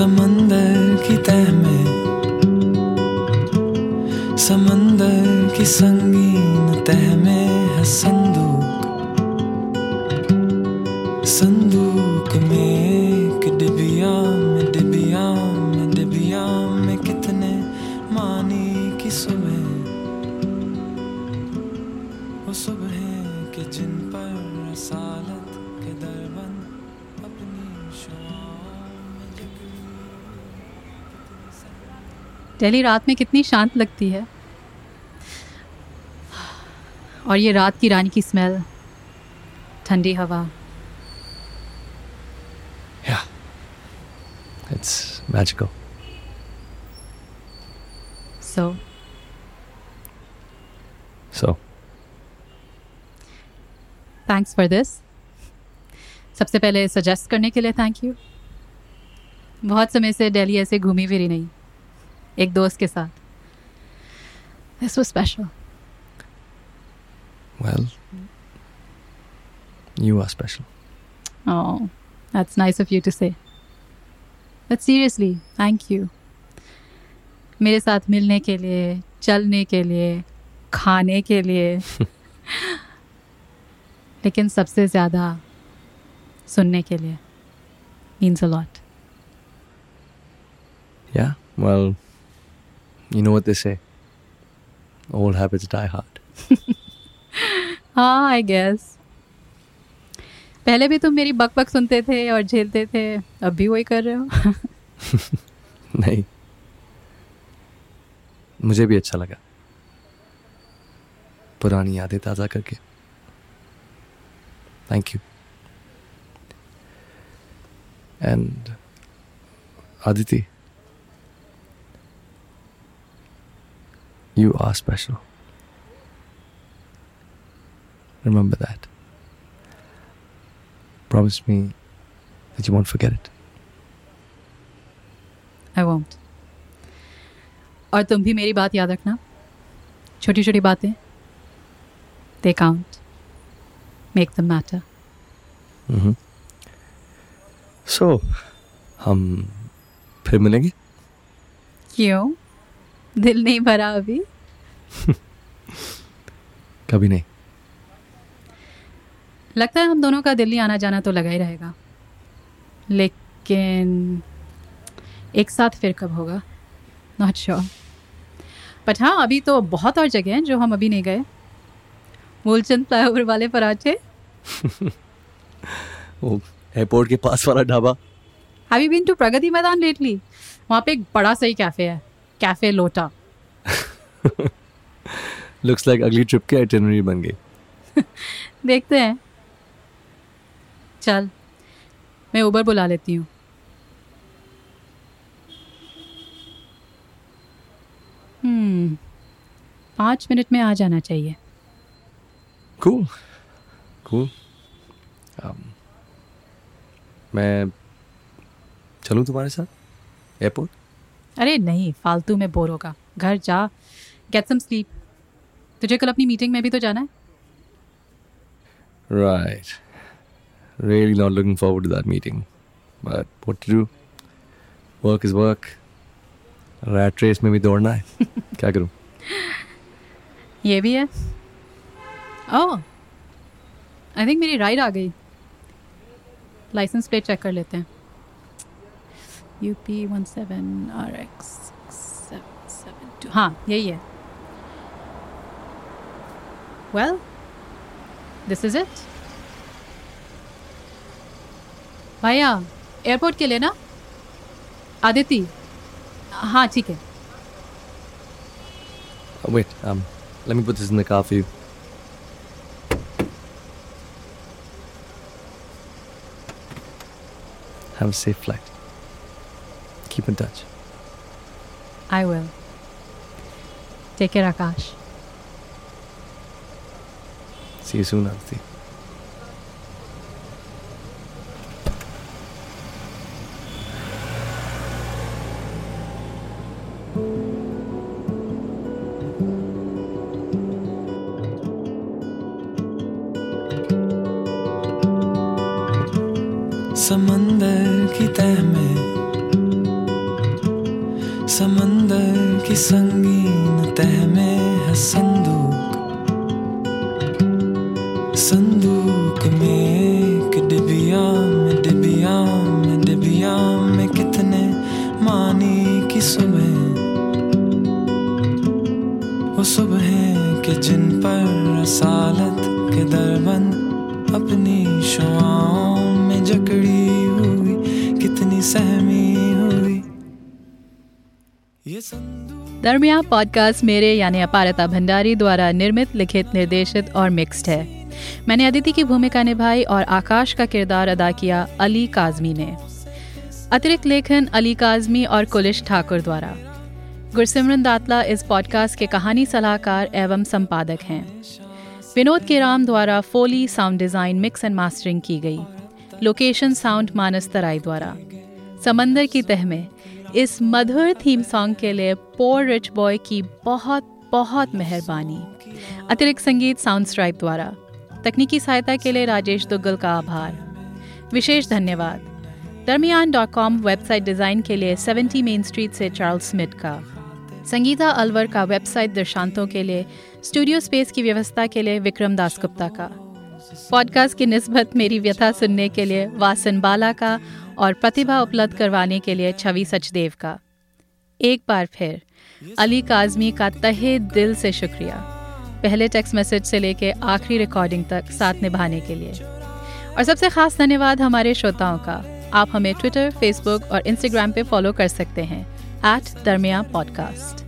समंदर की तह में समंदर की संगीन तह में है संदूक। संदूक में एक डिबिया में डिबिया में डिबिया में कितने मानी की सुबह। वो सुबह के जिन पर रसालत के दरबंद अपनी शुआओं दिल्ली रात में कितनी शांत लगती है। और ये रात की रानी की स्मेल ठंडी हवा। Yeah. It's magical. So So, thanks for this सबसे पहले सजेस्ट करने के लिए थैंक यू बहुत समय से दिल्ली ऐसे घूमी फिरी नहीं। एक दोस्त के साथ। This was special well you are special oh that's nice of you to say but seriously thank you मेरे साथ मिलने के लिए चलने के लिए खाने के लिए। लेकिन सबसे ज़्यादा सुनने के लिए। Means a yeah well you know what they say. Old habits die hard. हाँ आई गेस पहले भी तुम मेरी बक बक सुनते थे और झेलते थे अब भी वही कर रहे हो? नहीं। मुझे भी अच्छा लगा। पुरानी यादें ताज़ा करके। Thank you and Aditi you are special Remember that. Promise me that you won't forget it. I won't और तुम भी मेरी बात याद रखना। छोटी छोटी बातें। They count make the matter Mm-hmm. So, हम फिर मिलेंगे? क्यों? दिल नहीं भरा अभी। कभी नहीं। लगता है हम दोनों का दिल्ली आना जाना तो लगा ही रहेगा। लेकिन एक साथ फिर कब होगा? नॉट श्योर बट हाँ अभी तो बहुत और जगह हैं जो हम अभी नहीं गए। मूलचंद फ्लाईओवर वाले पराठे। एयरपोर्ट के पास वाला dhaba. Have you been to Pragati Maidan lately वहाँ पे एक बड़ा सही कैफ़े है। कैफ़े लोटा। लुक्स लाइक अगली ट्रिप की आइटिनरी बन गई। देखते हैं। चल मैं उबर बुला लेती हूँ। हम्म पाँच मिनट में आ जाना चाहिए। कूल कूल Um, मैं चलूँ तुम्हारे साथ? एयरपोर्ट अरे नहीं फालतू में बोर होगा घर जा गेट सम स्लीप तुझे कल अपनी मीटिंग में भी तो जाना है Right. Really not looking forward to that meeting. But what to do? Work is work. Rat race में भी दौड़ना है क्या करूँ ये भी है ओह आई थिंक मेरी राइड आ गई लाइसेंस प्लेट चेक कर लेते हैं U P one seven R X seven seven two हाँ यही है वेल दिस इज इट भैया एयरपोर्ट के लिए ना आदिति हाँ ठीक है Oh, wait, um, let me put this in the car for you. Have a safe flight. Keep in touch. I will. Take care, Akash. See you soon, Aditi. समंदर की तह में समंदर की संगीन तह में है संदूक। संदूक में एक डिबिया में डिबिया में डिबिया में कितने मानी की सुबह। वो सुबह के जिन पर रसालत के दरबंद अपनी शुआओं में जकड़ी हुई, कितनी सहमी दरमिया पॉडकास्ट मेरे यानी अपारता भंडारी द्वारा निर्मित, लिखित, निर्देशित और मिक्स्ड है। मैंने अदिति की भूमिका निभाई और आकाश का किरदार अदा किया अली काजमी ने। अतिरिक्त लेखन अली काजमी और कुलिश ठाकुर द्वारा। गुरसिमरन दातला इस पॉडकास्ट के कहानी सलाहकार एवं संपादक हैं। विनोद के राम द्वारा foley sound design mix and mastering की गई। लोकेशन साउंड मानस तराई द्वारा। समंदर की तह में इस मधुर थीम सॉन्ग के लिए पोर रिच बॉय की बहुत बहुत मेहरबानी। अतिरिक्त संगीत साउंड स्ट्राइप द्वारा। तकनीकी सहायता के लिए राजेश दुग्गल का आभार। विशेष धन्यवाद। दरमियान डॉट कॉम वेबसाइट डिज़ाइन के लिए 70 मेन स्ट्रीट से चार्ल्स स्मिथ का। संगीता अलवर का वेबसाइट दर्शांतों के लिए स्टूडियो स्पेस की व्यवस्था के लिए विक्रम दास गुप्ता का। पॉडकास्ट की नस्बत मेरी व्यथा सुनने के लिए वासन बाला का और प्रतिभा उपलब्ध करवाने के लिए छवि सचदेव का। एक बार फिर अली काजमी का तहे दिल से शुक्रिया। पहले टेक्स्ट मैसेज से लेके आखिरी रिकॉर्डिंग तक साथ निभाने के लिए। और सबसे खास धन्यवाद हमारे श्रोताओं का। आप हमें ट्विटर फेसबुक और इंस्टाग्राम पे फॉलो कर सकते हैं एट दरमिया पॉडकास्ट